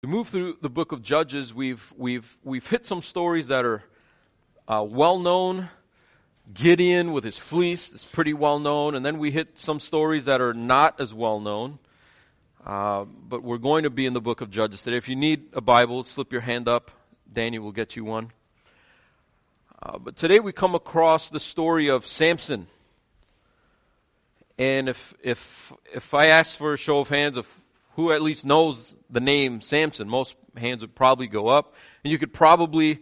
We move through the book of Judges. We've we've we've hit some stories that are uh, well known. Gideon with his fleece is pretty well known, and then we hit some stories that are not as well known. Uh, but we're going to be in the book of Judges today. If you need a Bible, slip your hand up. Daniel will get you one. Uh, but today we come across the story of Samson. And if if if I ask for a show of hands of who at least knows the name Samson. Most hands would probably go up. And you could probably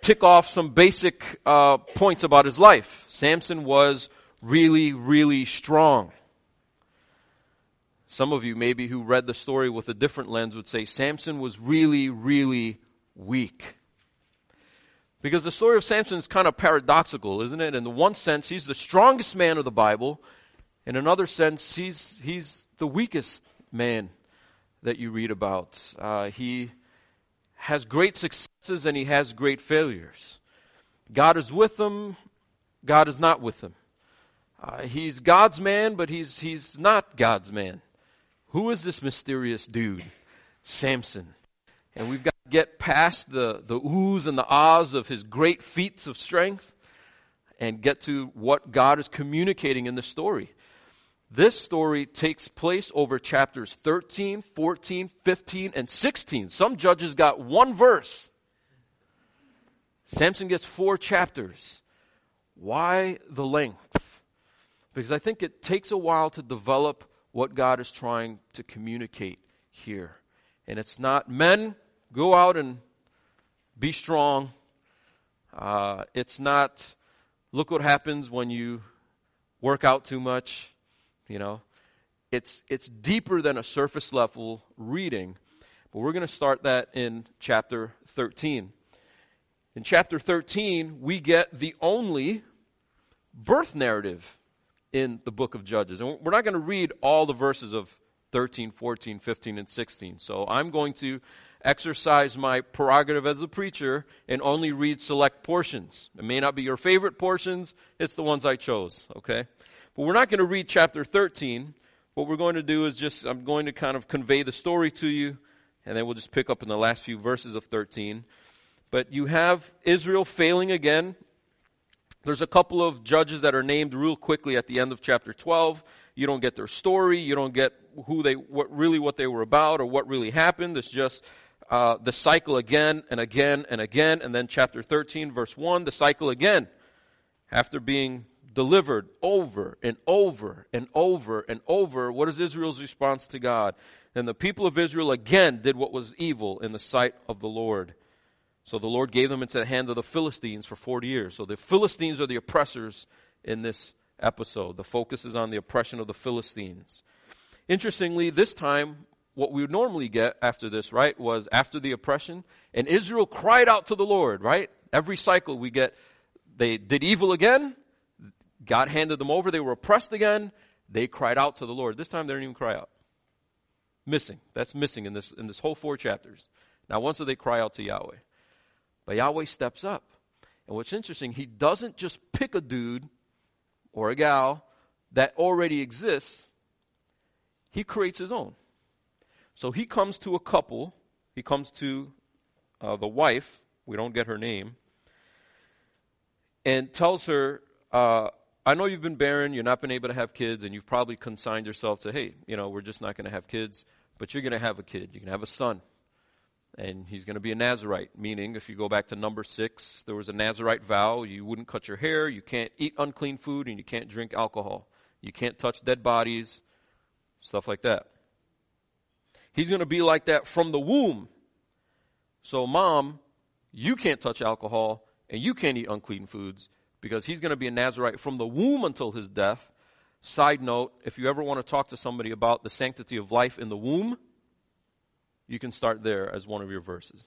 tick off some basic uh, points about his life. Samson was really, really strong. Some of you, maybe who read the story with a different lens, would say Samson was really, really weak. Because the story of Samson is kind of paradoxical, isn't it? In the one sense, he's the strongest man of the Bible. In another sense, he's, he's the weakest man that you read about. Uh, he has great successes and he has great failures. God is with him, God is not with him. Uh, he's God's man, but he's, he's not God's man. Who is this mysterious dude? Samson. And we've got to get past the, the oohs and the ahs of his great feats of strength and get to what God is communicating in the story. This story takes place over chapters 13, 14, 15, and 16. Some judges got one verse. Samson gets four chapters. Why the length? Because I think it takes a while to develop what God is trying to communicate here. And it's not men, go out and be strong. Uh, it's not, look what happens when you work out too much you know. It's, it's deeper than a surface level reading, but we're going to start that in chapter 13. In chapter 13, we get the only birth narrative in the book of Judges. And we're not going to read all the verses of 13, 14, 15, and 16. So I'm going to exercise my prerogative as a preacher and only read select portions. It may not be your favorite portions, it's the ones I chose, okay? But we're not going to read chapter 13. What we're going to do is just, I'm going to kind of convey the story to you, and then we'll just pick up in the last few verses of 13. But you have Israel failing again. There's a couple of judges that are named real quickly at the end of chapter 12. You don't get their story. You don't get who they, what really what they were about or what really happened. It's just uh, the cycle again and again and again. And then chapter 13, verse 1, the cycle again. After being delivered over and over and over and over. What is Israel's response to God? And the people of Israel again did what was evil in the sight of the Lord. So the Lord gave them into the hand of the Philistines for 40 years. So the Philistines are the oppressors in this episode. The focus is on the oppression of the Philistines. Interestingly, this time, what we would normally get after this, right, was after the oppression, and Israel cried out to the Lord, right? Every cycle we get, they did evil again, God handed them over. They were oppressed again. They cried out to the Lord. This time they didn't even cry out. Missing. That's missing in this, in this whole four chapters. Now, once they cry out to Yahweh? But Yahweh steps up. And what's interesting, he doesn't just pick a dude or a gal that already exists, he creates his own. So he comes to a couple, he comes to uh, the wife, we don't get her name, and tells her, uh, I know you've been barren, you've not been able to have kids, and you've probably consigned yourself to, hey, you know, we're just not going to have kids, but you're going to have a kid. You're going to have a son. And he's going to be a Nazarite, meaning if you go back to number six, there was a Nazarite vow. You wouldn't cut your hair, you can't eat unclean food, and you can't drink alcohol. You can't touch dead bodies, stuff like that. He's going to be like that from the womb. So, mom, you can't touch alcohol, and you can't eat unclean foods because he's going to be a Nazarite from the womb until his death. Side note if you ever want to talk to somebody about the sanctity of life in the womb, you can start there as one of your verses.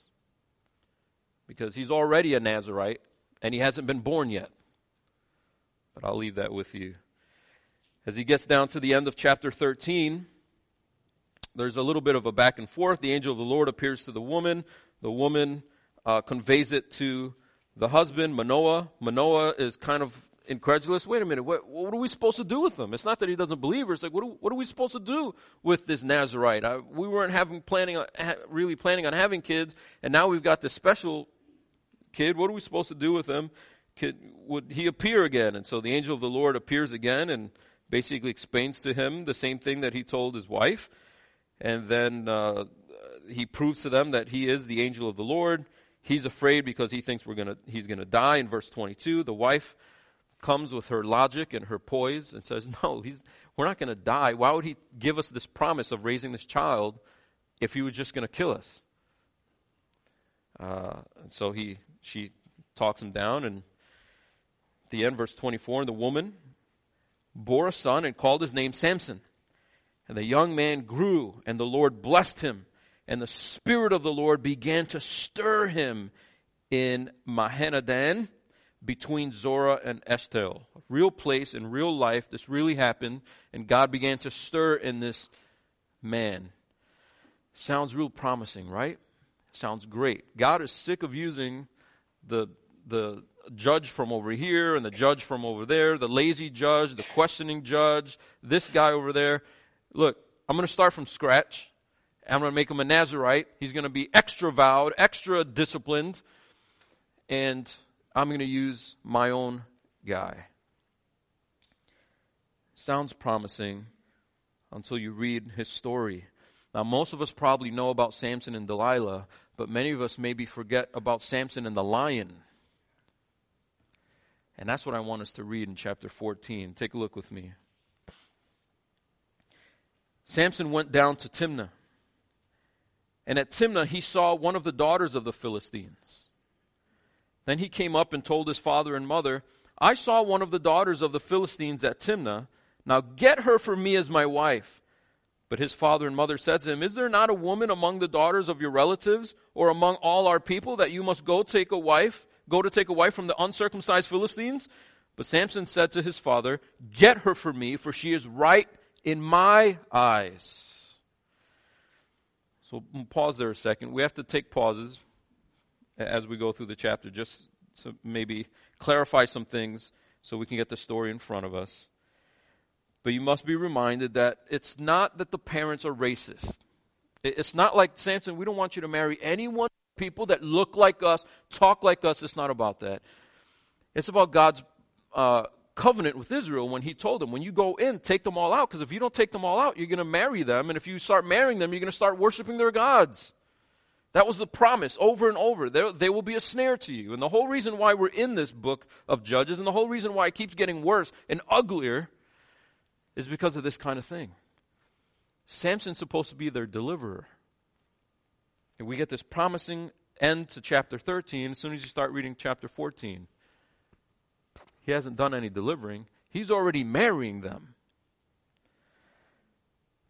Because he's already a Nazarite and he hasn't been born yet. But I'll leave that with you. As he gets down to the end of chapter 13, there's a little bit of a back and forth. The angel of the Lord appears to the woman. The woman uh, conveys it to the husband, Manoah. Manoah is kind of incredulous. Wait a minute, what, what, are we supposed to do with him? It's not that he doesn't believe her. It's like, what, are, what are we supposed to do with this Nazarite? I, we weren't having planning on, really planning on having kids, and now we've got this special kid. What are we supposed to do with him? Could, would he appear again? And so the angel of the Lord appears again and basically explains to him the same thing that he told his wife. And then uh, he proves to them that he is the angel of the Lord. He's afraid because he thinks we're gonna, he's going to die. In verse 22, the wife comes with her logic and her poise and says, No, he's, we're not going to die. Why would he give us this promise of raising this child if he was just going to kill us? Uh, and so he, she talks him down, and at the end, verse 24, and the woman bore a son and called his name Samson. And the young man grew, and the Lord blessed him, and the Spirit of the Lord began to stir him in Mahaneh-dan between Zorah and Eshtaol. A real place in real life. This really happened, and God began to stir in this man. Sounds real promising, right? Sounds great. God is sick of using the the judge from over here and the judge from over there, the lazy judge, the questioning judge, this guy over there. Look, I'm going to start from scratch. I'm going to make him a Nazarite. He's going to be extra vowed, extra disciplined, and I'm going to use my own guy. Sounds promising until you read his story. Now, most of us probably know about Samson and Delilah, but many of us maybe forget about Samson and the lion. And that's what I want us to read in chapter 14. Take a look with me. Samson went down to Timnah. And at Timnah, he saw one of the daughters of the Philistines. Then he came up and told his father and mother, I saw one of the daughters of the Philistines at Timnah. Now get her for me as my wife. But his father and mother said to him, Is there not a woman among the daughters of your relatives or among all our people that you must go take a wife, go to take a wife from the uncircumcised Philistines? But Samson said to his father, Get her for me, for she is right in my eyes. So we'll pause there a second. We have to take pauses as we go through the chapter, just to maybe clarify some things so we can get the story in front of us. But you must be reminded that it's not that the parents are racist. It's not like Samson, we don't want you to marry anyone, people that look like us, talk like us. It's not about that. It's about God's uh, covenant with Israel when he told them, when you go in, take them all out. Because if you don't take them all out, you're going to marry them. And if you start marrying them, you're going to start worshiping their gods. That was the promise over and over. They, they will be a snare to you. And the whole reason why we're in this book of Judges, and the whole reason why it keeps getting worse and uglier, is because of this kind of thing. Samson's supposed to be their deliverer. And we get this promising end to chapter 13 as soon as you start reading chapter 14. He hasn't done any delivering, he's already marrying them.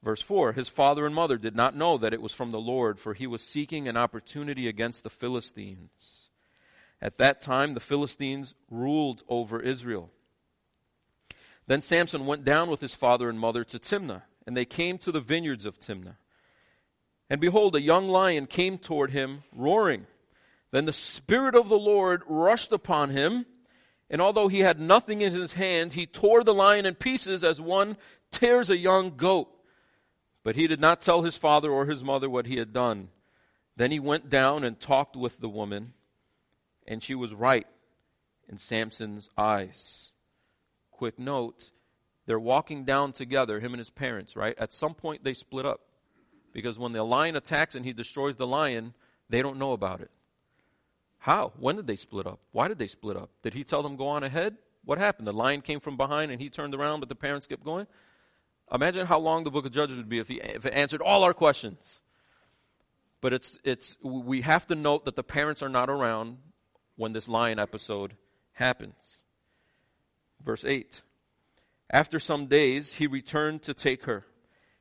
Verse 4 His father and mother did not know that it was from the Lord, for he was seeking an opportunity against the Philistines. At that time, the Philistines ruled over Israel. Then Samson went down with his father and mother to Timnah, and they came to the vineyards of Timnah. And behold, a young lion came toward him, roaring. Then the Spirit of the Lord rushed upon him, and although he had nothing in his hand, he tore the lion in pieces as one tears a young goat. But he did not tell his father or his mother what he had done. Then he went down and talked with the woman, and she was right in Samson's eyes. Quick note they're walking down together, him and his parents, right? At some point, they split up. Because when the lion attacks and he destroys the lion, they don't know about it. How? When did they split up? Why did they split up? Did he tell them go on ahead? What happened? The lion came from behind and he turned around, but the parents kept going? Imagine how long the book of Judges would be if, he, if it answered all our questions. But it's, it's, we have to note that the parents are not around when this lion episode happens. Verse 8 After some days, he returned to take her.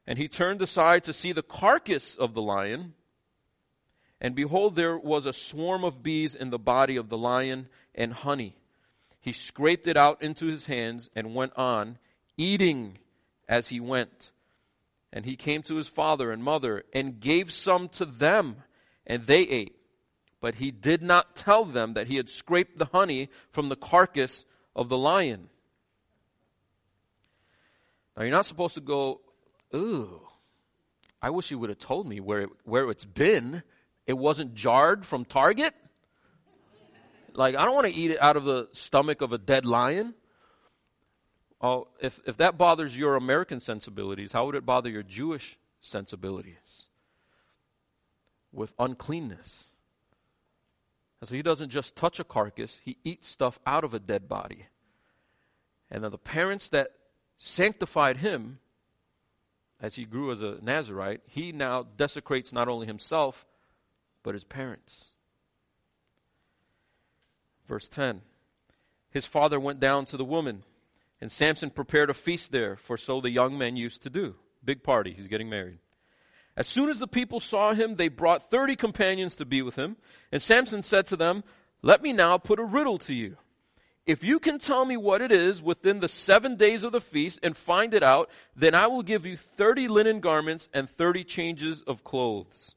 And he turned aside to see the carcass of the lion. And behold, there was a swarm of bees in the body of the lion and honey. He scraped it out into his hands and went on, eating as he went. And he came to his father and mother and gave some to them, and they ate. But he did not tell them that he had scraped the honey from the carcass of the lion. Now, you're not supposed to go, ooh, I wish you would have told me where, it, where it's been. It wasn't jarred from Target. Like, I don't want to eat it out of the stomach of a dead lion. Oh, if, if that bothers your American sensibilities, how would it bother your Jewish sensibilities? With uncleanness. And so he doesn't just touch a carcass, he eats stuff out of a dead body. And then the parents that sanctified him as he grew as a Nazarite, he now desecrates not only himself, but his parents. Verse 10 His father went down to the woman, and Samson prepared a feast there, for so the young men used to do. Big party, he's getting married. As soon as the people saw him, they brought thirty companions to be with him. And Samson said to them, Let me now put a riddle to you. If you can tell me what it is within the seven days of the feast and find it out, then I will give you thirty linen garments and thirty changes of clothes.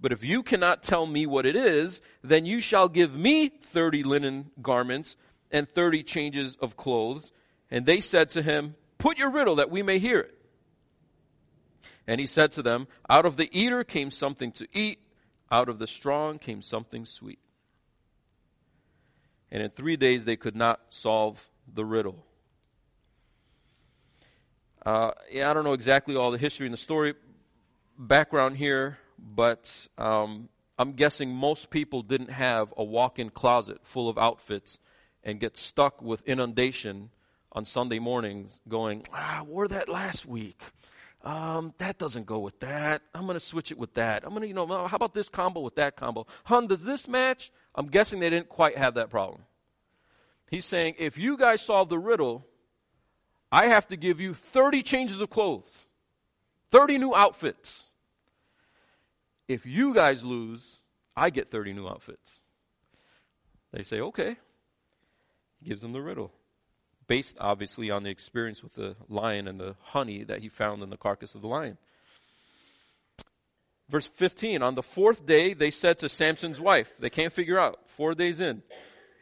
But if you cannot tell me what it is, then you shall give me thirty linen garments and thirty changes of clothes. And they said to him, Put your riddle that we may hear it. And he said to them, Out of the eater came something to eat, out of the strong came something sweet. And in three days they could not solve the riddle. Uh, yeah, I don't know exactly all the history and the story background here, but um, I'm guessing most people didn't have a walk in closet full of outfits and get stuck with inundation on Sunday mornings going, ah, I wore that last week. Um, that doesn't go with that. I'm going to switch it with that. I'm going to, you know, how about this combo with that combo? Hun, does this match? I'm guessing they didn't quite have that problem. He's saying, if you guys solve the riddle, I have to give you 30 changes of clothes, 30 new outfits. If you guys lose, I get 30 new outfits. They say, okay. He gives them the riddle based obviously on the experience with the lion and the honey that he found in the carcass of the lion. Verse 15 On the fourth day, they said to Samson's wife, they can't figure out, four days in,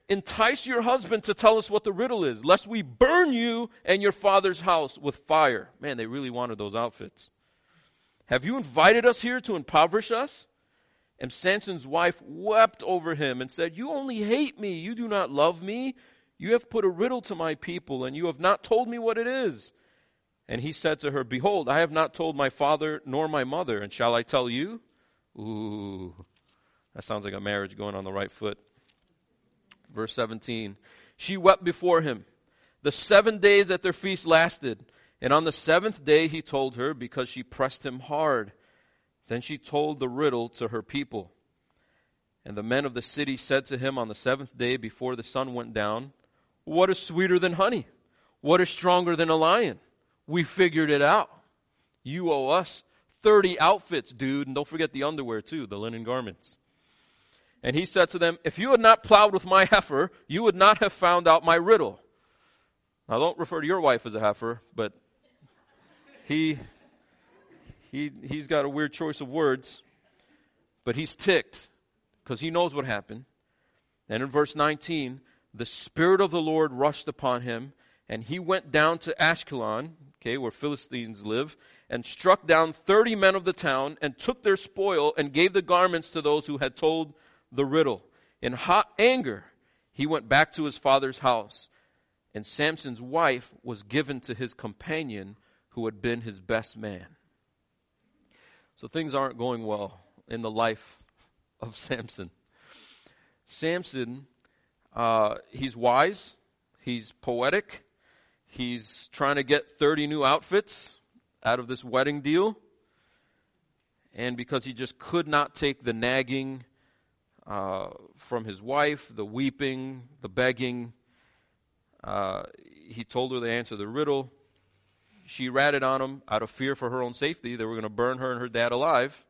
entice your husband to tell us what the riddle is, lest we burn you and your father's house with fire. Man, they really wanted those outfits. Have you invited us here to impoverish us? And Samson's wife wept over him and said, You only hate me. You do not love me. You have put a riddle to my people, and you have not told me what it is. And he said to her, Behold, I have not told my father nor my mother, and shall I tell you? Ooh, that sounds like a marriage going on the right foot. Verse 17 She wept before him the seven days that their feast lasted. And on the seventh day he told her, because she pressed him hard. Then she told the riddle to her people. And the men of the city said to him on the seventh day before the sun went down, what is sweeter than honey? What is stronger than a lion? We figured it out. You owe us 30 outfits, dude. And don't forget the underwear, too, the linen garments. And he said to them, If you had not plowed with my heifer, you would not have found out my riddle. Now, don't refer to your wife as a heifer, but he, he, he's got a weird choice of words. But he's ticked because he knows what happened. And in verse 19, the Spirit of the Lord rushed upon him, and he went down to Ashkelon, okay, where Philistines live, and struck down thirty men of the town, and took their spoil, and gave the garments to those who had told the riddle. In hot anger, he went back to his father's house, and Samson's wife was given to his companion, who had been his best man. So things aren't going well in the life of Samson. Samson uh, he's wise, he's poetic, he's trying to get 30 new outfits out of this wedding deal. And because he just could not take the nagging uh, from his wife, the weeping, the begging, uh, he told her the answer to the riddle. She ratted on him out of fear for her own safety. They were going to burn her and her dad alive.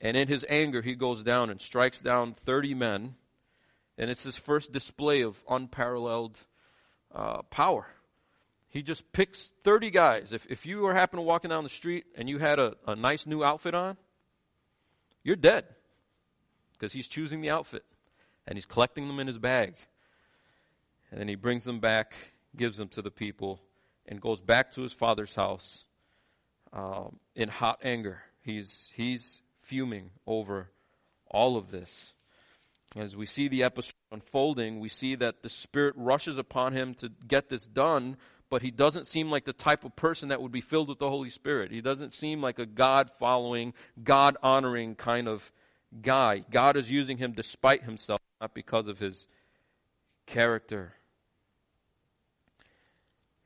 And in his anger, he goes down and strikes down 30 men and it's his first display of unparalleled uh, power. He just picks 30 guys. If, if you were happen to walking down the street and you had a, a nice new outfit on, you're dead because he's choosing the outfit and he's collecting them in his bag. And then he brings them back, gives them to the people, and goes back to his father's house um, in hot anger. He's, he's fuming over all of this. As we see the episode unfolding, we see that the Spirit rushes upon him to get this done, but he doesn't seem like the type of person that would be filled with the Holy Spirit. He doesn't seem like a God following, God honoring kind of guy. God is using him despite himself, not because of his character.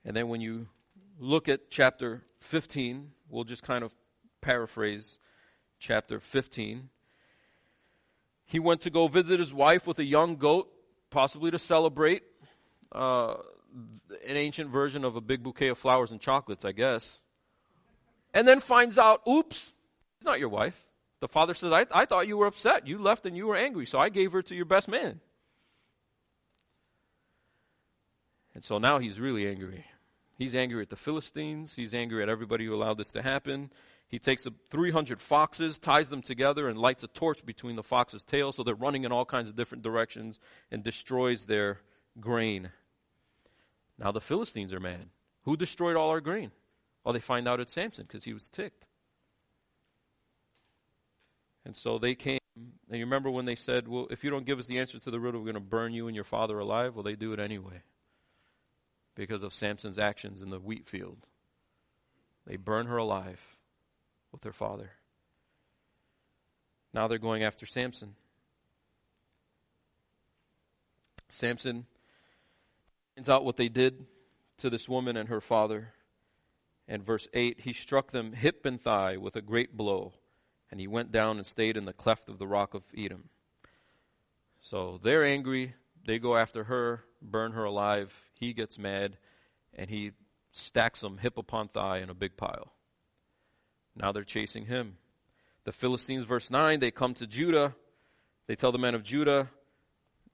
And then when you look at chapter 15, we'll just kind of paraphrase chapter 15. He went to go visit his wife with a young goat, possibly to celebrate. Uh, an ancient version of a big bouquet of flowers and chocolates, I guess. And then finds out, oops, it's not your wife. The father says, I, I thought you were upset. You left and you were angry, so I gave her to your best man. And so now he's really angry. He's angry at the Philistines. He's angry at everybody who allowed this to happen. He takes 300 foxes, ties them together, and lights a torch between the foxes' tails so they're running in all kinds of different directions and destroys their grain. Now the Philistines are mad. Who destroyed all our grain? Well, they find out it's Samson because he was ticked. And so they came. And you remember when they said, Well, if you don't give us the answer to the riddle, we're going to burn you and your father alive? Well, they do it anyway because of Samson's actions in the wheat field. They burn her alive with her father. Now they're going after Samson. Samson finds out what they did to this woman and her father. And verse 8 he struck them hip and thigh with a great blow, and he went down and stayed in the cleft of the rock of Etam. So they're angry. They go after her, burn her alive. He gets mad, and he stacks them hip upon thigh in a big pile. Now they're chasing him. The Philistines, verse 9, they come to Judah. They tell the men of Judah,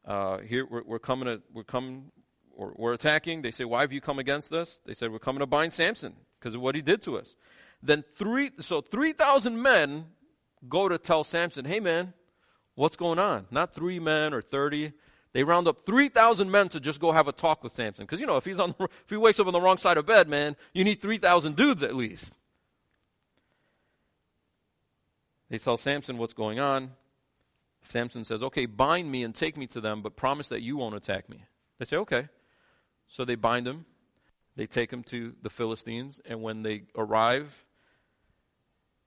uh, here we're, we're, coming to, we're coming, or we're attacking. They say, why have you come against us? They said, we're coming to bind Samson because of what he did to us. Then three, so 3,000 men go to tell Samson, hey man, what's going on? Not three men or 30. They round up 3,000 men to just go have a talk with Samson. Because, you know, if, he's on, if he wakes up on the wrong side of bed, man, you need 3,000 dudes at least. They tell Samson what's going on. Samson says, Okay, bind me and take me to them, but promise that you won't attack me. They say, Okay. So they bind him. They take him to the Philistines, and when they arrive,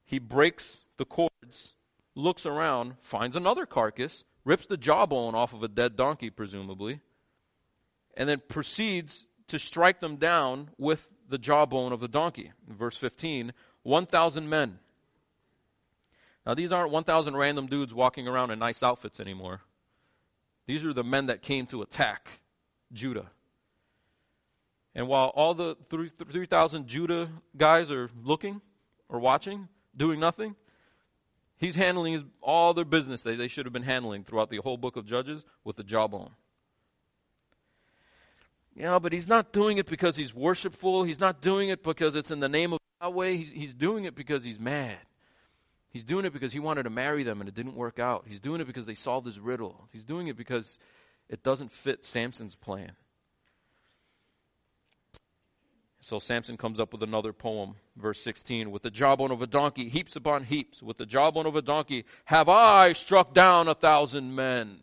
he breaks the cords, looks around, finds another carcass, rips the jawbone off of a dead donkey, presumably, and then proceeds to strike them down with the jawbone of the donkey. In verse 15, 1,000 men now, these aren't 1,000 random dudes walking around in nice outfits anymore. These are the men that came to attack Judah. And while all the 3,000 Judah guys are looking or watching, doing nothing, he's handling all their business that they should have been handling throughout the whole book of Judges with the jawbone. Yeah, but he's not doing it because he's worshipful. He's not doing it because it's in the name of Yahweh. He's, he's doing it because he's mad. He's doing it because he wanted to marry them and it didn't work out. He's doing it because they solved his riddle. He's doing it because it doesn't fit Samson's plan. So Samson comes up with another poem, verse 16. With the jawbone of a donkey, heaps upon heaps. With the jawbone of a donkey, have I struck down a thousand men.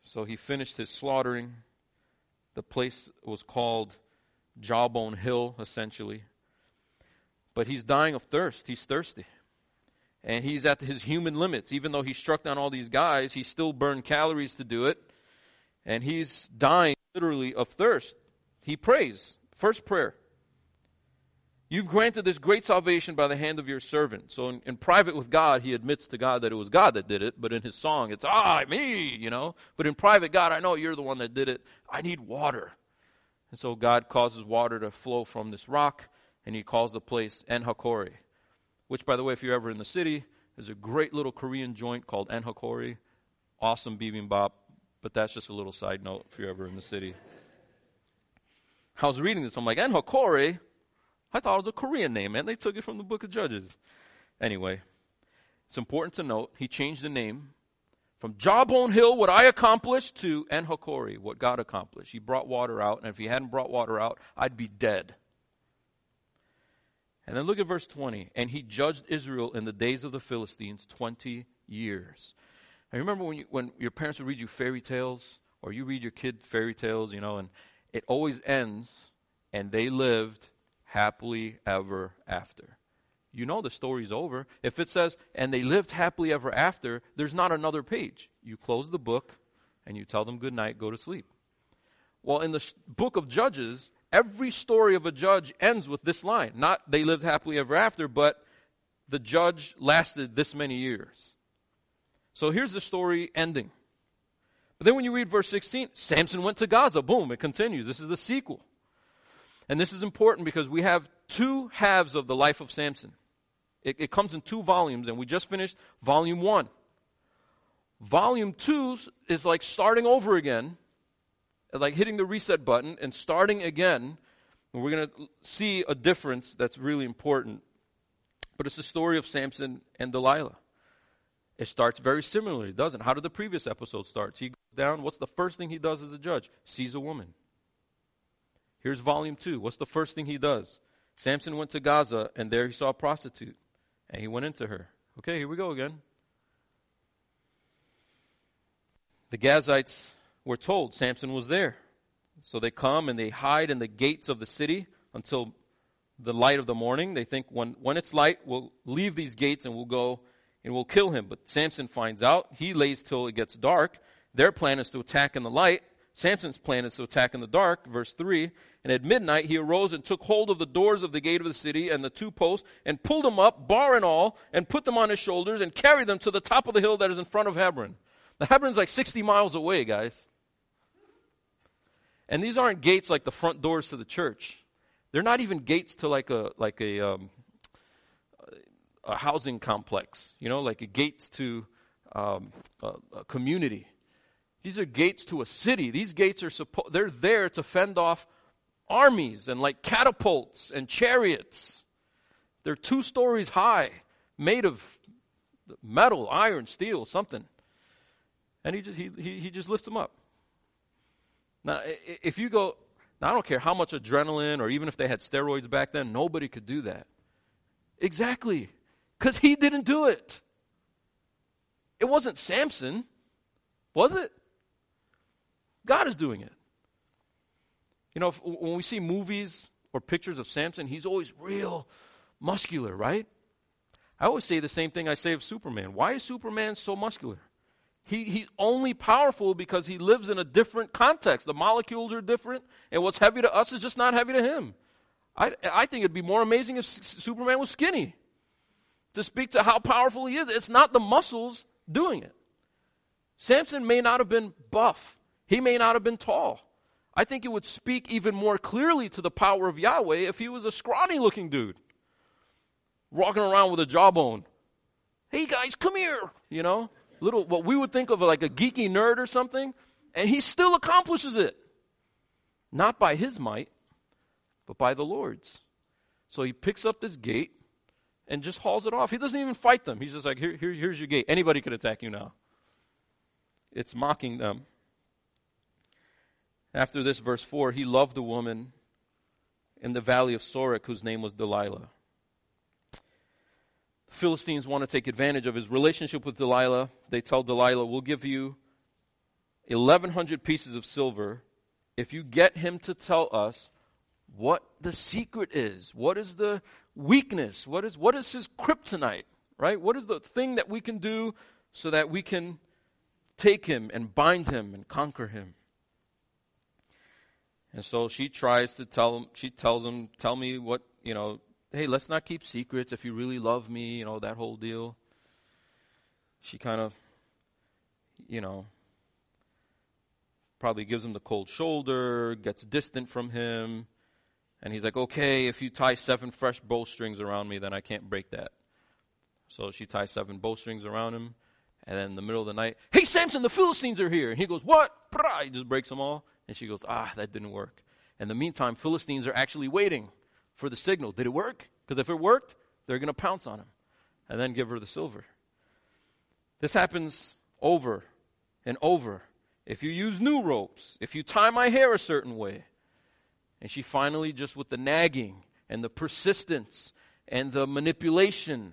So he finished his slaughtering. The place was called Jawbone Hill, essentially. But he's dying of thirst. He's thirsty. And he's at his human limits. Even though he struck down all these guys, he still burned calories to do it. And he's dying literally of thirst. He prays. First prayer. You've granted this great salvation by the hand of your servant. So in, in, private with God, he admits to God that it was God that did it, but in his song, it's, ah, me, you know. But in private, God, I know you're the one that did it. I need water. And so God causes water to flow from this rock, and he calls the place En-hakkore, which, by the way, if you're ever in the city, there's a great little Korean joint called En-hakkore. Awesome bibimbap, but that's just a little side note if you're ever in the city. I was reading this, I'm like, En-hakkore? I thought it was a Korean name, and They took it from the book of Judges. Anyway, it's important to note he changed the name From Jawbone Hill, what I accomplished, to En Hakkore, what God accomplished. He brought water out, and if he hadn't brought water out, I'd be dead. And then look at verse 20. And he judged Israel in the days of the Philistines 20 years. I remember when, you, when your parents would read you fairy tales, or you read your kid fairy tales, you know, and it always ends, and they lived happily ever after you know the story's over. If it says, and they lived happily ever after, there's not another page. You close the book and you tell them good night, go to sleep. Well, in the book of Judges, every story of a judge ends with this line. Not they lived happily ever after, but the judge lasted this many years. So here's the story ending. But then when you read verse 16, Samson went to Gaza. Boom, it continues. This is the sequel. And this is important because we have two halves of the life of Samson. It, it comes in two volumes, and we just finished volume one. Volume two is like starting over again, like hitting the reset button and starting again. And we're going to see a difference that's really important. But it's the story of Samson and Delilah. It starts very similarly, doesn't? How did the previous episode start? He goes down. What's the first thing he does as a judge? Sees a woman. Here's volume two. What's the first thing he does? Samson went to Gaza, and there he saw a prostitute. And he went into her. Okay, here we go again. The Gazites were told Samson was there. So they come and they hide in the gates of the city until the light of the morning. They think when, when it's light, we'll leave these gates and we'll go and we'll kill him. But Samson finds out. He lays till it gets dark. Their plan is to attack in the light. Samson's plan is to attack in the dark, verse 3. And at midnight he arose and took hold of the doors of the gate of the city and the two posts, and pulled them up, bar and all, and put them on his shoulders, and carried them to the top of the hill that is in front of Hebron. The Hebron's like 60 miles away, guys. And these aren't gates like the front doors to the church. They're not even gates to like a like a um, a housing complex, you know, like gates to um, a, a community. These are gates to a city. These gates are supposed, they're there to fend off armies and like catapults and chariots. They're two stories high, made of metal, iron, steel, something. And he just, he, he, he just lifts them up. Now, if you go, now I don't care how much adrenaline or even if they had steroids back then, nobody could do that. Exactly. Because he didn't do it. It wasn't Samson, was it? God is doing it. You know, if, when we see movies or pictures of Samson, he's always real muscular, right? I always say the same thing I say of Superman. Why is Superman so muscular? He, he's only powerful because he lives in a different context. The molecules are different, and what's heavy to us is just not heavy to him. I, I think it'd be more amazing if S- Superman was skinny. To speak to how powerful he is, it's not the muscles doing it. Samson may not have been buff, he may not have been tall. I think it would speak even more clearly to the power of Yahweh if he was a scrawny looking dude walking around with a jawbone. Hey guys, come here. You know, little what we would think of like a geeky nerd or something, and he still accomplishes it. Not by his might, but by the Lord's. So he picks up this gate and just hauls it off. He doesn't even fight them. He's just like, here, here, here's your gate. Anybody could attack you now. It's mocking them. After this, verse 4, he loved a woman in the valley of Sorek whose name was Delilah. The Philistines want to take advantage of his relationship with Delilah. They tell Delilah, We'll give you 1,100 pieces of silver if you get him to tell us what the secret is. What is the weakness? What is, what is his kryptonite? Right? What is the thing that we can do so that we can take him and bind him and conquer him? And so she tries to tell him, she tells him, tell me what, you know, hey, let's not keep secrets if you really love me, you know, that whole deal. She kind of, you know, probably gives him the cold shoulder, gets distant from him. And he's like, okay, if you tie seven fresh bowstrings around me, then I can't break that. So she ties seven bowstrings around him. And then in the middle of the night, hey, Samson, the Philistines are here. And he goes, what? He just breaks them all. And she goes, Ah, that didn't work. In the meantime, Philistines are actually waiting for the signal. Did it work? Because if it worked, they're going to pounce on him and then give her the silver. This happens over and over. If you use new ropes, if you tie my hair a certain way. And she finally, just with the nagging and the persistence and the manipulation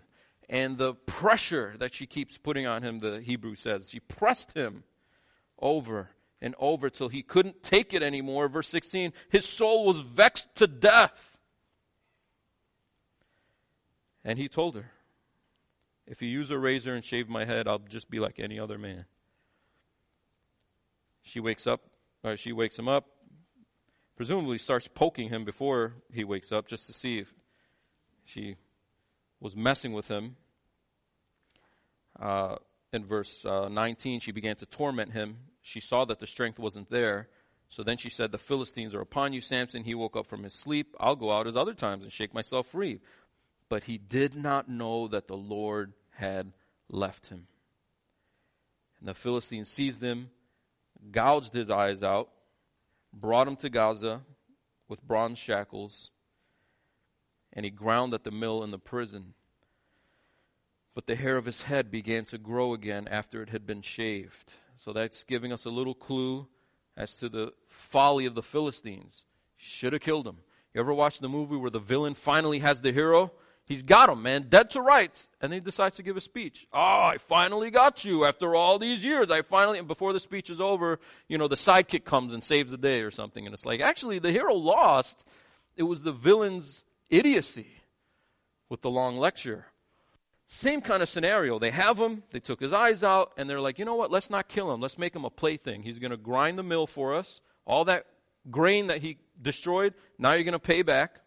and the pressure that she keeps putting on him, the Hebrew says, she pressed him over and over till he couldn't take it anymore. Verse 16, his soul was vexed to death. And he told her, If you use a razor and shave my head, I'll just be like any other man. She wakes up, or she wakes him up, presumably starts poking him before he wakes up just to see if she was messing with him. Uh, in verse uh, 19, she began to torment him. She saw that the strength wasn't there. So then she said, The Philistines are upon you, Samson. He woke up from his sleep. I'll go out as other times and shake myself free. But he did not know that the Lord had left him. And the Philistine seized him, gouged his eyes out, brought him to Gaza with bronze shackles, and he ground at the mill in the prison. But the hair of his head began to grow again after it had been shaved. So that's giving us a little clue as to the folly of the Philistines. Should have killed him. You ever watch the movie where the villain finally has the hero? He's got him, man, dead to rights. And he decides to give a speech. Oh, I finally got you after all these years. I finally, and before the speech is over, you know, the sidekick comes and saves the day or something. And it's like, actually, the hero lost. It was the villain's idiocy with the long lecture. Same kind of scenario. They have him, they took his eyes out, and they're like, you know what, let's not kill him. Let's make him a plaything. He's going to grind the mill for us. All that grain that he destroyed, now you're going to pay back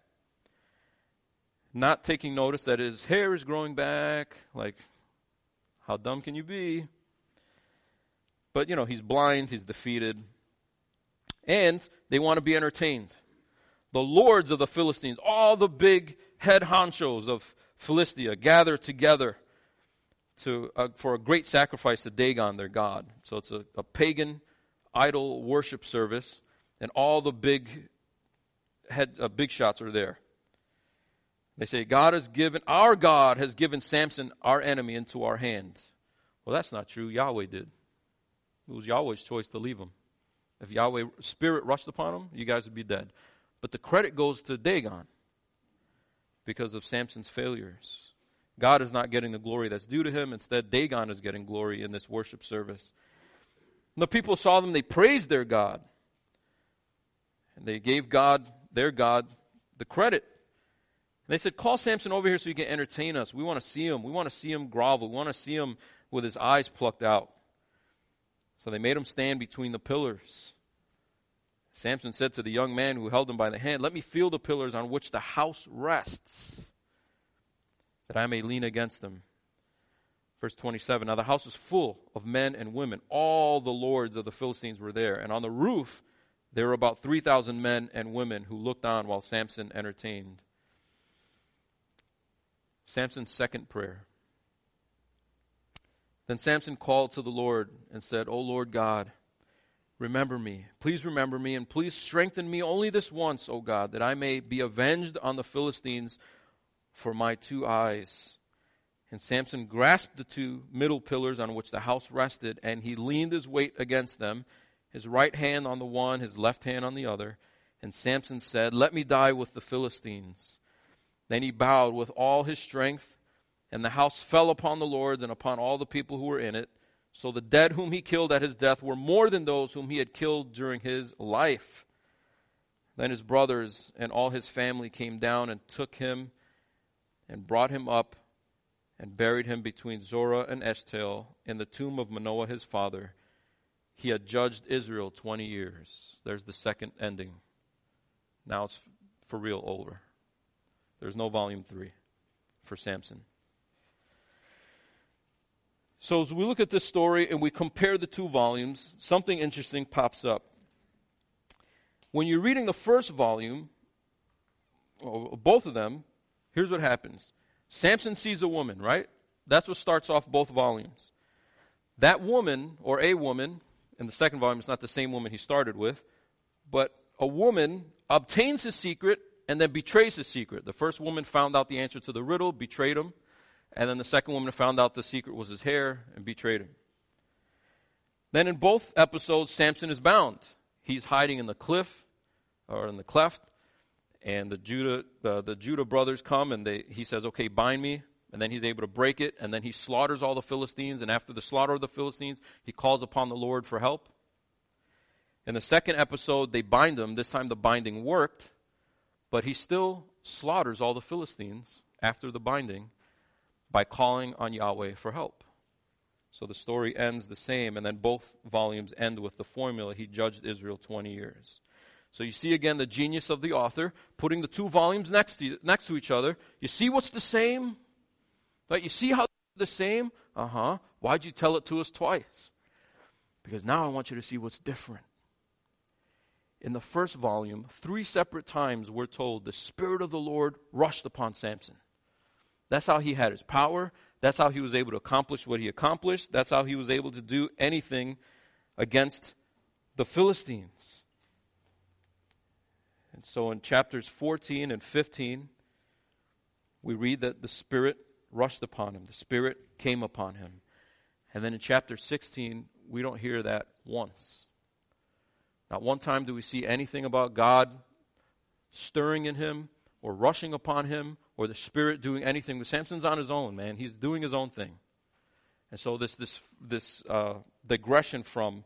not taking notice that his hair is growing back. Like, how dumb can you be? But, you know, he's blind, he's defeated. And they want to be entertained. The lords of the Philistines, all the big head honchos of Philistia, gather together to, uh, for a great sacrifice to Dagon, their god. So it's a, a pagan idol worship service, and all the big head, uh, big shots are there. They say, God has given, our God has given Samson, our enemy, into our hands. Well, that's not true. Yahweh did. It was Yahweh's choice to leave him. If Yahweh's spirit rushed upon him, you guys would be dead. But the credit goes to Dagon because of Samson's failures. God is not getting the glory that's due to him. Instead, Dagon is getting glory in this worship service. the people saw them, they praised their God. And they gave God, their God, the credit they said, Call Samson over here so he can entertain us. We want to see him. We want to see him grovel. We want to see him with his eyes plucked out. So they made him stand between the pillars. Samson said to the young man who held him by the hand, Let me feel the pillars on which the house rests, that I may lean against them. Verse 27 Now the house was full of men and women. All the lords of the Philistines were there. And on the roof, there were about 3,000 men and women who looked on while Samson entertained. Samson's second prayer. Then Samson called to the Lord and said, O Lord God, remember me. Please remember me, and please strengthen me only this once, O God, that I may be avenged on the Philistines for my two eyes. And Samson grasped the two middle pillars on which the house rested, and he leaned his weight against them, his right hand on the one, his left hand on the other. And Samson said, Let me die with the Philistines. Then he bowed with all his strength, and the house fell upon the lords and upon all the people who were in it. So the dead whom he killed at his death were more than those whom he had killed during his life. Then his brothers and all his family came down and took him and brought him up and buried him between Zorah and Eshtaol in the tomb of Manoah his father. He had judged Israel 20 years. There's the second ending. Now it's for real over. There's no volume three for Samson. So, as we look at this story and we compare the two volumes, something interesting pops up. When you're reading the first volume, both of them, here's what happens Samson sees a woman, right? That's what starts off both volumes. That woman, or a woman, in the second volume, it's not the same woman he started with, but a woman obtains his secret and then betrays his secret. The first woman found out the answer to the riddle, betrayed him. And then the second woman found out the secret was his hair and betrayed him. Then in both episodes, Samson is bound. He's hiding in the cliff or in the cleft, and the Judah uh, the Judah brothers come and they he says, "Okay, bind me." And then he's able to break it, and then he slaughters all the Philistines. And after the slaughter of the Philistines, he calls upon the Lord for help. In the second episode, they bind him. This time the binding worked, but he still slaughters all the Philistines after the binding by calling on Yahweh for help. So the story ends the same, and then both volumes end with the formula He judged Israel 20 years. So you see again the genius of the author putting the two volumes next to, next to each other. You see what's the same? Right? You see how the same? Uh huh. Why'd you tell it to us twice? Because now I want you to see what's different. In the first volume, three separate times we're told the Spirit of the Lord rushed upon Samson. That's how he had his power. That's how he was able to accomplish what he accomplished. That's how he was able to do anything against the Philistines. And so in chapters 14 and 15, we read that the Spirit rushed upon him, the Spirit came upon him. And then in chapter 16, we don't hear that once. Not one time do we see anything about God stirring in him or rushing upon him or the Spirit doing anything. But Samson's on his own, man. He's doing his own thing. And so this this this uh, digression from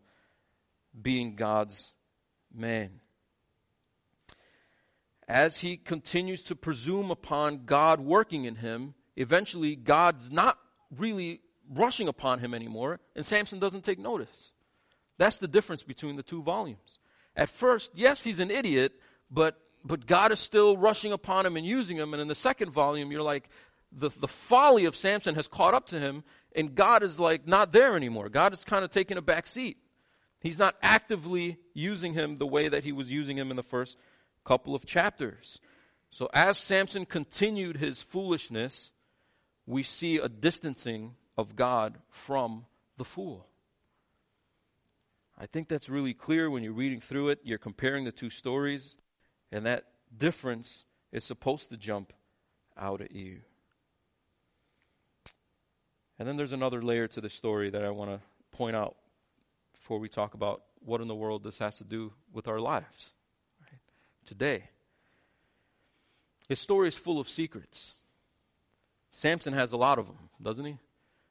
being God's man. As he continues to presume upon God working in him, eventually God's not really rushing upon him anymore, and Samson doesn't take notice. That's the difference between the two volumes. At first, yes, he's an idiot, but but God is still rushing upon him and using him. And in the second volume, you're like, the, the folly of Samson has caught up to him, and God is like not there anymore. God is kind of taking a back seat. He's not actively using him the way that he was using him in the first couple of chapters. So as Samson continued his foolishness, we see a distancing of God from the fool. I think that's really clear when you're reading through it. You're comparing the two stories. And that difference is supposed to jump out at you. And then there's another layer to the story that I want to point out before we talk about what in the world this has to do with our lives right? today. His story is full of secrets. Samson has a lot of them, doesn't he?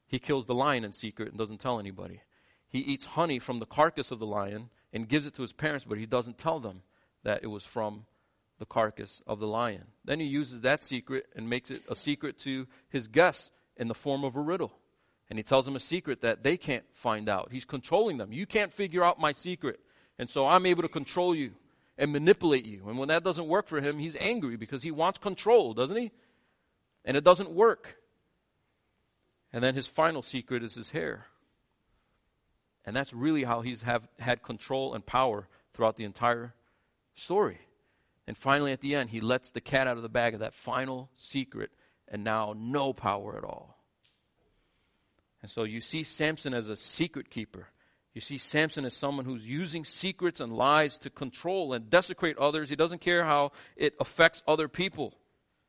He kills the lion in secret and doesn't tell anybody. He eats honey from the carcass of the lion and gives it to his parents, but he doesn't tell them that it was from the carcass of the lion. Then he uses that secret and makes it a secret to his guests in the form of a riddle. And he tells them a secret that they can't find out. He's controlling them. You can't figure out my secret. And so I'm able to control you and manipulate you. And when that doesn't work for him, he's angry because he wants control, doesn't he? And it doesn't work. And then his final secret is his hair. And that's really how he's have, had control and power throughout the entire story. And finally, at the end, he lets the cat out of the bag of that final secret, and now no power at all. And so you see Samson as a secret keeper. You see Samson as someone who's using secrets and lies to control and desecrate others. He doesn't care how it affects other people.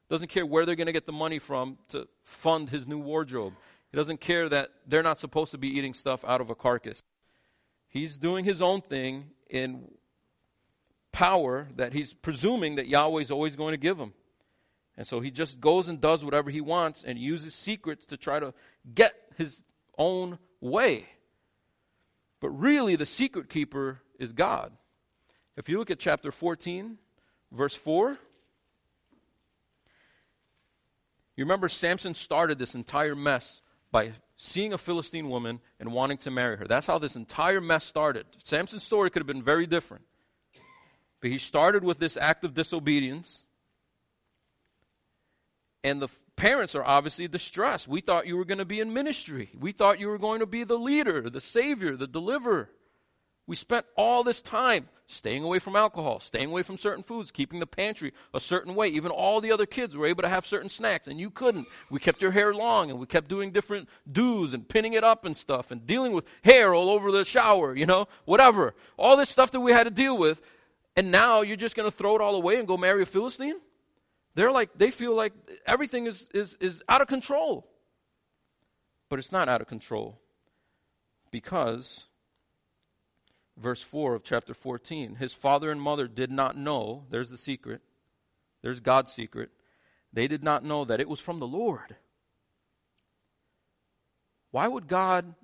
Doesn't care where they're going to get the money from to fund his new wardrobe. He doesn't care that they're not supposed to be eating stuff out of a carcass. He's doing his own thing in power that he's presuming that Yahweh is always going to give him. And so he just goes and does whatever he wants and uses secrets to try to get his own way. But really, the secret keeper is God. If you look at chapter 14, verse 4, you remember Samson started this entire mess by seeing a Philistine woman and wanting to marry her. That's how this entire mess started. Samson's story could have been very different. But he started with this act of disobedience. And the parents are obviously distressed. We thought you were going to be in ministry. We thought you were going to be the leader, the savior, the deliverer. We spent all this time staying away from alcohol, staying away from certain foods, keeping the pantry a certain way. Even all the other kids were able to have certain snacks, and you couldn't. We kept your hair long, and we kept doing different do's and pinning it up and stuff, and dealing with hair all over the shower, you know, whatever. All this stuff that we had to deal with, and now you're just going to throw it all away and go marry a Philistine? They're like, they feel like everything is, is, is out of control. But it's not out of control because verse 4 of chapter 14. His father and mother did not know, there's the secret, there's God's secret. They did not know that it was from the Lord. Why would God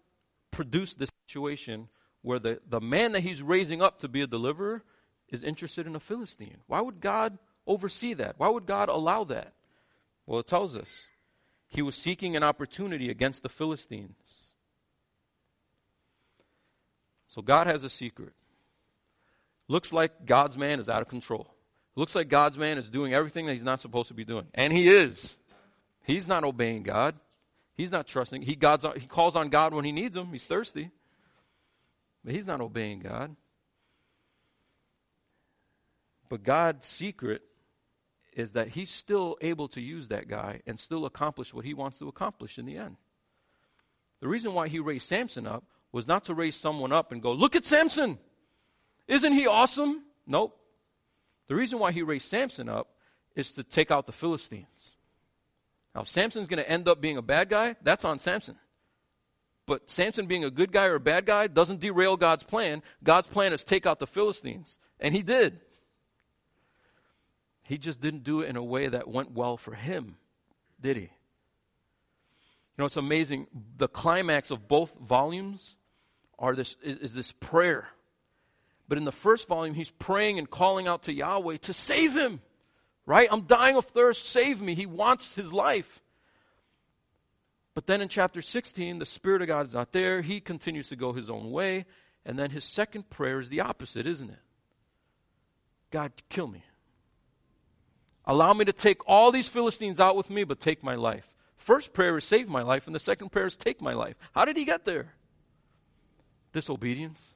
produce this situation where the, the man that he's raising up to be a deliverer is interested in a Philistine? Why would God oversee that? Why would God allow that? Well, it tells us he was seeking an opportunity against the Philistines. So God has a secret. Looks like God's man is out of control. Looks like God's man is doing everything that he's not supposed to be doing. And he is. He's not obeying God. He's not trusting. He, God's, he calls on God when he needs him. He's thirsty. But he's not obeying God. But God's secret is that he's still able to use that guy and still accomplish what he wants to accomplish in the end. The reason why he raised Samson up was not to raise someone up and go, Look at Samson! Isn't he awesome? Nope. The reason why he raised Samson up is to take out the Philistines. Now, if Samson's going to end up being a bad guy, that's on Samson. But Samson being a good guy or a bad guy doesn't derail God's plan. God's plan is take out the Philistines. And he did. He just didn't do it in a way that went well for him, did he? You know, it's amazing. The climax of both volumes are this, is, is this prayer. But in the first volume, he's praying and calling out to Yahweh to save him. Right? I'm dying of thirst. Save me. He wants his life. But then in chapter 16, the Spirit of God is not there. He continues to go his own way. And then his second prayer is the opposite, isn't it? God, kill me. Allow me to take all these Philistines out with me, but take my life. First prayer is save my life, and the second prayer is take my life. How did he get there? Disobedience.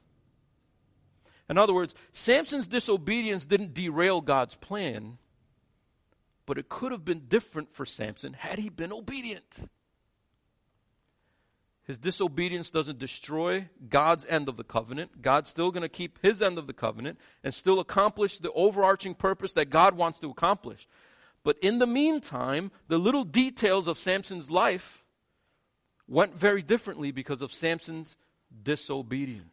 In other words, Samson's disobedience didn't derail God's plan, but it could have been different for Samson had he been obedient. His disobedience doesn't destroy God's end of the covenant. God's still going to keep his end of the covenant and still accomplish the overarching purpose that God wants to accomplish. But in the meantime, the little details of Samson's life went very differently because of Samson's disobedience.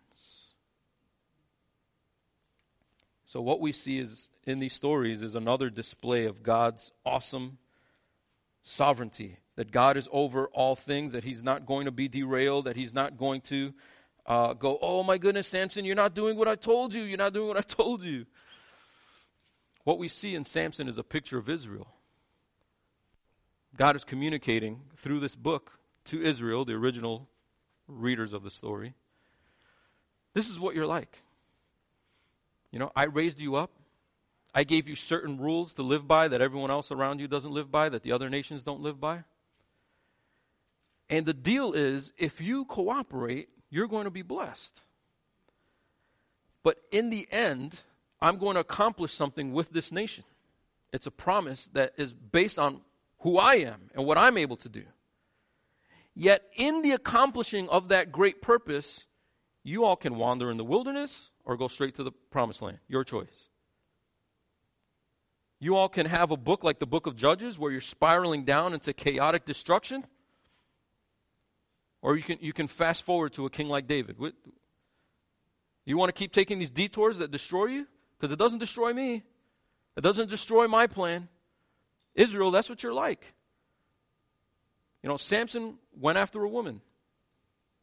So, what we see is in these stories is another display of God's awesome sovereignty. That God is over all things, that He's not going to be derailed, that He's not going to uh, go, Oh my goodness, Samson, you're not doing what I told you, you're not doing what I told you. What we see in Samson is a picture of Israel. God is communicating through this book to Israel, the original readers of the story. This is what you're like. You know, I raised you up. I gave you certain rules to live by that everyone else around you doesn't live by, that the other nations don't live by. And the deal is if you cooperate, you're going to be blessed. But in the end, I'm going to accomplish something with this nation. It's a promise that is based on who I am and what I'm able to do. Yet, in the accomplishing of that great purpose, you all can wander in the wilderness or go straight to the promised land. Your choice. You all can have a book like the book of Judges where you're spiraling down into chaotic destruction. Or you can, you can fast forward to a king like David. You want to keep taking these detours that destroy you? Because it doesn't destroy me, it doesn't destroy my plan. Israel, that's what you're like. You know, Samson went after a woman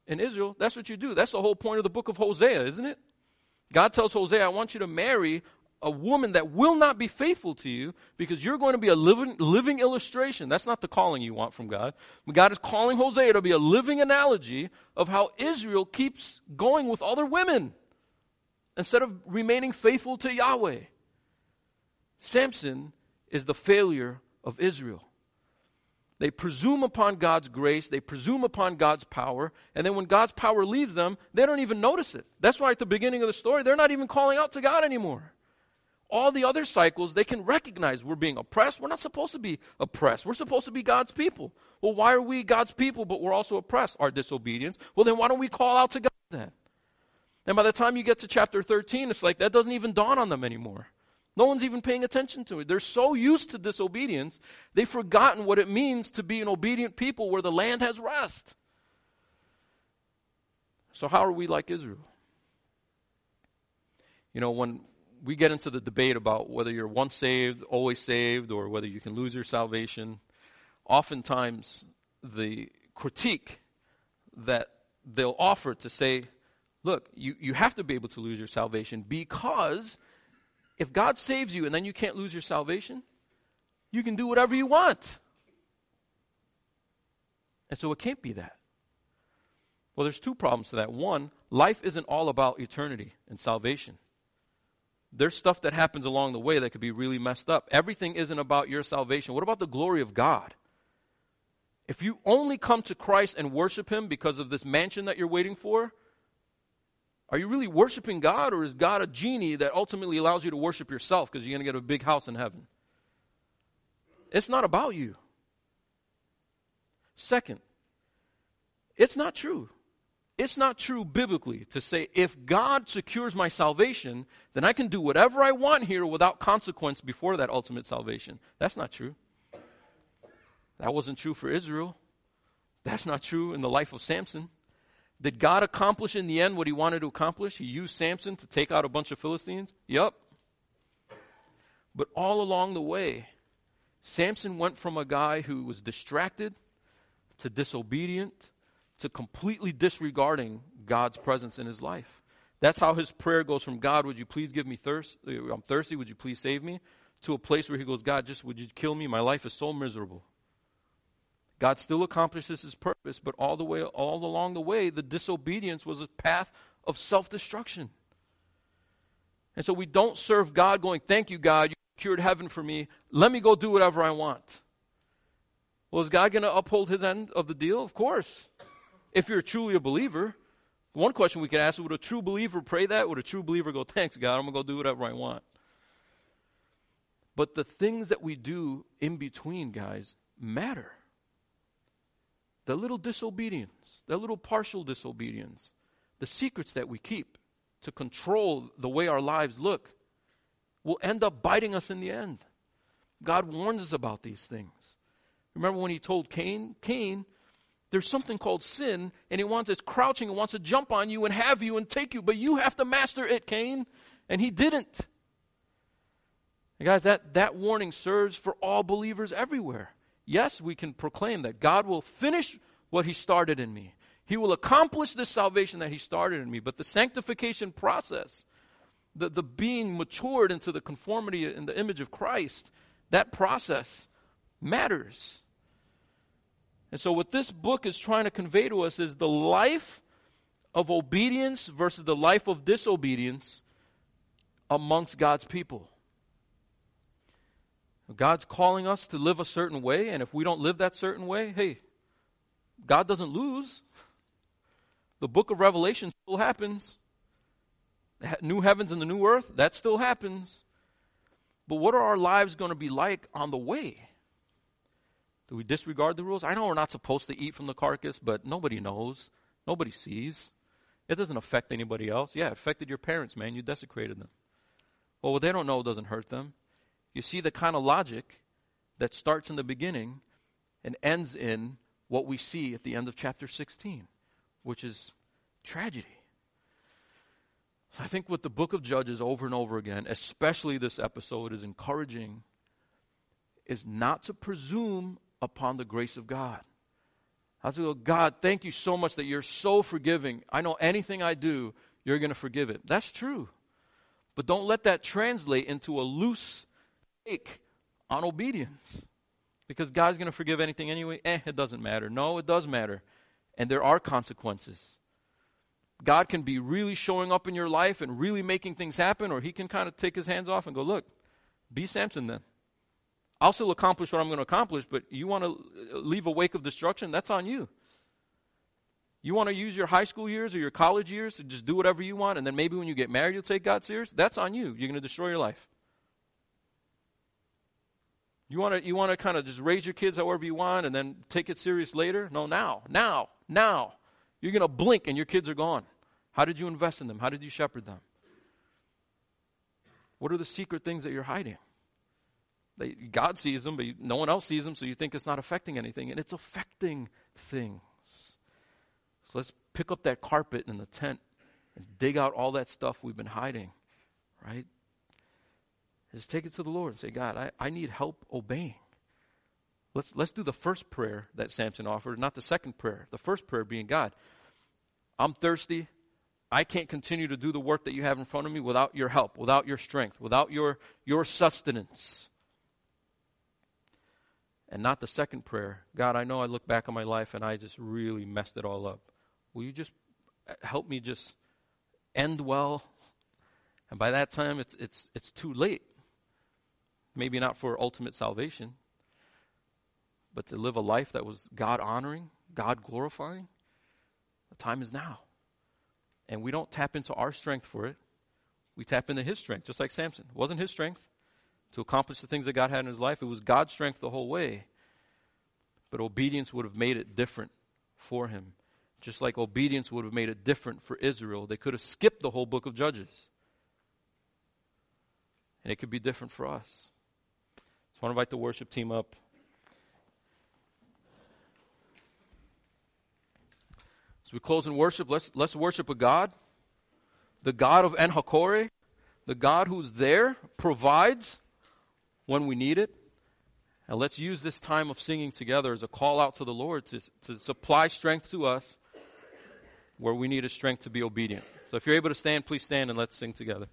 in Israel, that's what you do. That's the whole point of the book of Hosea, isn't it? God tells Hosea, I want you to marry a woman that will not be faithful to you because you're going to be a living, living illustration. That's not the calling you want from God. But God is calling Hosea to be a living analogy of how Israel keeps going with other women instead of remaining faithful to Yahweh. Samson is the failure of Israel. They presume upon God's grace, they presume upon God's power, and then when God's power leaves them, they don't even notice it. That's why at the beginning of the story, they're not even calling out to God anymore. All the other cycles, they can recognize we're being oppressed. We're not supposed to be oppressed. We're supposed to be God's people. Well, why are we God's people, but we're also oppressed? Our disobedience. Well, then why don't we call out to God then? And by the time you get to chapter 13, it's like that doesn't even dawn on them anymore. No one's even paying attention to it. They're so used to disobedience, they've forgotten what it means to be an obedient people where the land has rest. So, how are we like Israel? You know, when we get into the debate about whether you're once saved, always saved, or whether you can lose your salvation, oftentimes the critique that they'll offer to say, look, you, you have to be able to lose your salvation because if God saves you and then you can't lose your salvation, you can do whatever you want. And so it can't be that. Well, there's two problems to that. One, life isn't all about eternity and salvation. There's stuff that happens along the way that could be really messed up. Everything isn't about your salvation. What about the glory of God? If you only come to Christ and worship Him because of this mansion that you're waiting for, are you really worshiping God or is God a genie that ultimately allows you to worship yourself because you're going to get a big house in heaven? It's not about you. Second, it's not true. It's not true biblically to say if God secures my salvation, then I can do whatever I want here without consequence before that ultimate salvation. That's not true. That wasn't true for Israel. That's not true in the life of Samson. Did God accomplish in the end what he wanted to accomplish? He used Samson to take out a bunch of Philistines? Yep. But all along the way, Samson went from a guy who was distracted to disobedient to completely disregarding God's presence in his life. That's how his prayer goes from God, would you please give me thirst? Uh, I'm thirsty, would you please save me? To a place where he goes, God, just would you kill me? My life is so miserable. God still accomplishes his purpose, but all the way all along the way, the disobedience was a path of self-destruction. And so we don't serve God going, Thank you, God, you cured heaven for me. Let me go do whatever I want. Well, is God going to uphold his end of the deal? Of course. If you're truly a believer, one question we could ask would a true believer pray that? Would a true believer go, Thanks, God, I'm going to go do whatever I want? But the things that we do in between, guys, matter. The little disobedience, the little partial disobedience, the secrets that we keep to control the way our lives look will end up biting us in the end. God warns us about these things. Remember when he told Cain, Cain, there's something called sin, and he wants it's crouching and wants to jump on you and have you and take you, but you have to master it, Cain. And he didn't. And guys, that, that warning serves for all believers everywhere. Yes, we can proclaim that God will finish what he started in me. He will accomplish the salvation that he started in me. But the sanctification process, the, the being matured into the conformity in the image of Christ, that process matters. And so, what this book is trying to convey to us is the life of obedience versus the life of disobedience amongst God's people. God's calling us to live a certain way, and if we don't live that certain way, hey, God doesn't lose. The book of Revelation still happens. New heavens and the new earth, that still happens. But what are our lives going to be like on the way? Do we disregard the rules? I know we're not supposed to eat from the carcass, but nobody knows. Nobody sees. It doesn't affect anybody else. Yeah, it affected your parents, man. You desecrated them. Well, what they don't know doesn't hurt them. You see the kind of logic that starts in the beginning and ends in what we see at the end of chapter 16, which is tragedy. So I think what the book of Judges over and over again, especially this episode, is encouraging is not to presume upon the grace of God. I was go, God, thank you so much that you're so forgiving. I know anything I do, you're going to forgive it. That's true. But don't let that translate into a loose on obedience. Because God's going to forgive anything anyway. Eh, it doesn't matter. No, it does matter. And there are consequences. God can be really showing up in your life and really making things happen, or He can kind of take His hands off and go, look, be Samson then. I'll still accomplish what I'm going to accomplish, but you want to leave a wake of destruction? That's on you. You want to use your high school years or your college years to just do whatever you want, and then maybe when you get married, you'll take God serious? That's on you. You're going to destroy your life. You want to you want to kind of just raise your kids however you want and then take it serious later? No, now, now, now. You're going to blink and your kids are gone. How did you invest in them? How did you shepherd them? What are the secret things that you're hiding? They, God sees them, but you, no one else sees them, so you think it's not affecting anything. And it's affecting things. So let's pick up that carpet in the tent and dig out all that stuff we've been hiding right? Just take it to the Lord and say, God, I, I need help obeying. Let's, let's do the first prayer that Samson offered, not the second prayer. The first prayer being, God, I'm thirsty. I can't continue to do the work that you have in front of me without your help, without your strength, without your, your sustenance. And not the second prayer God, I know I look back on my life and I just really messed it all up. Will you just uh, help me just end well? And by that time, it's, it's, it's too late. Maybe not for ultimate salvation, but to live a life that was God honoring, God glorifying. The time is now. And we don't tap into our strength for it. We tap into His strength, just like Samson. It wasn't his strength to accomplish the things that God had in his life, it was God's strength the whole way. But obedience would have made it different for him. Just like obedience would have made it different for Israel. They could have skipped the whole book of Judges. And it could be different for us. I want to invite the worship team up. As we close in worship, let's, let's worship a God, the God of En-hakkore, the God who's there, provides when we need it. And let's use this time of singing together as a call out to the Lord to, to supply strength to us where we need a strength to be obedient. So if you're able to stand, please stand and let's sing together.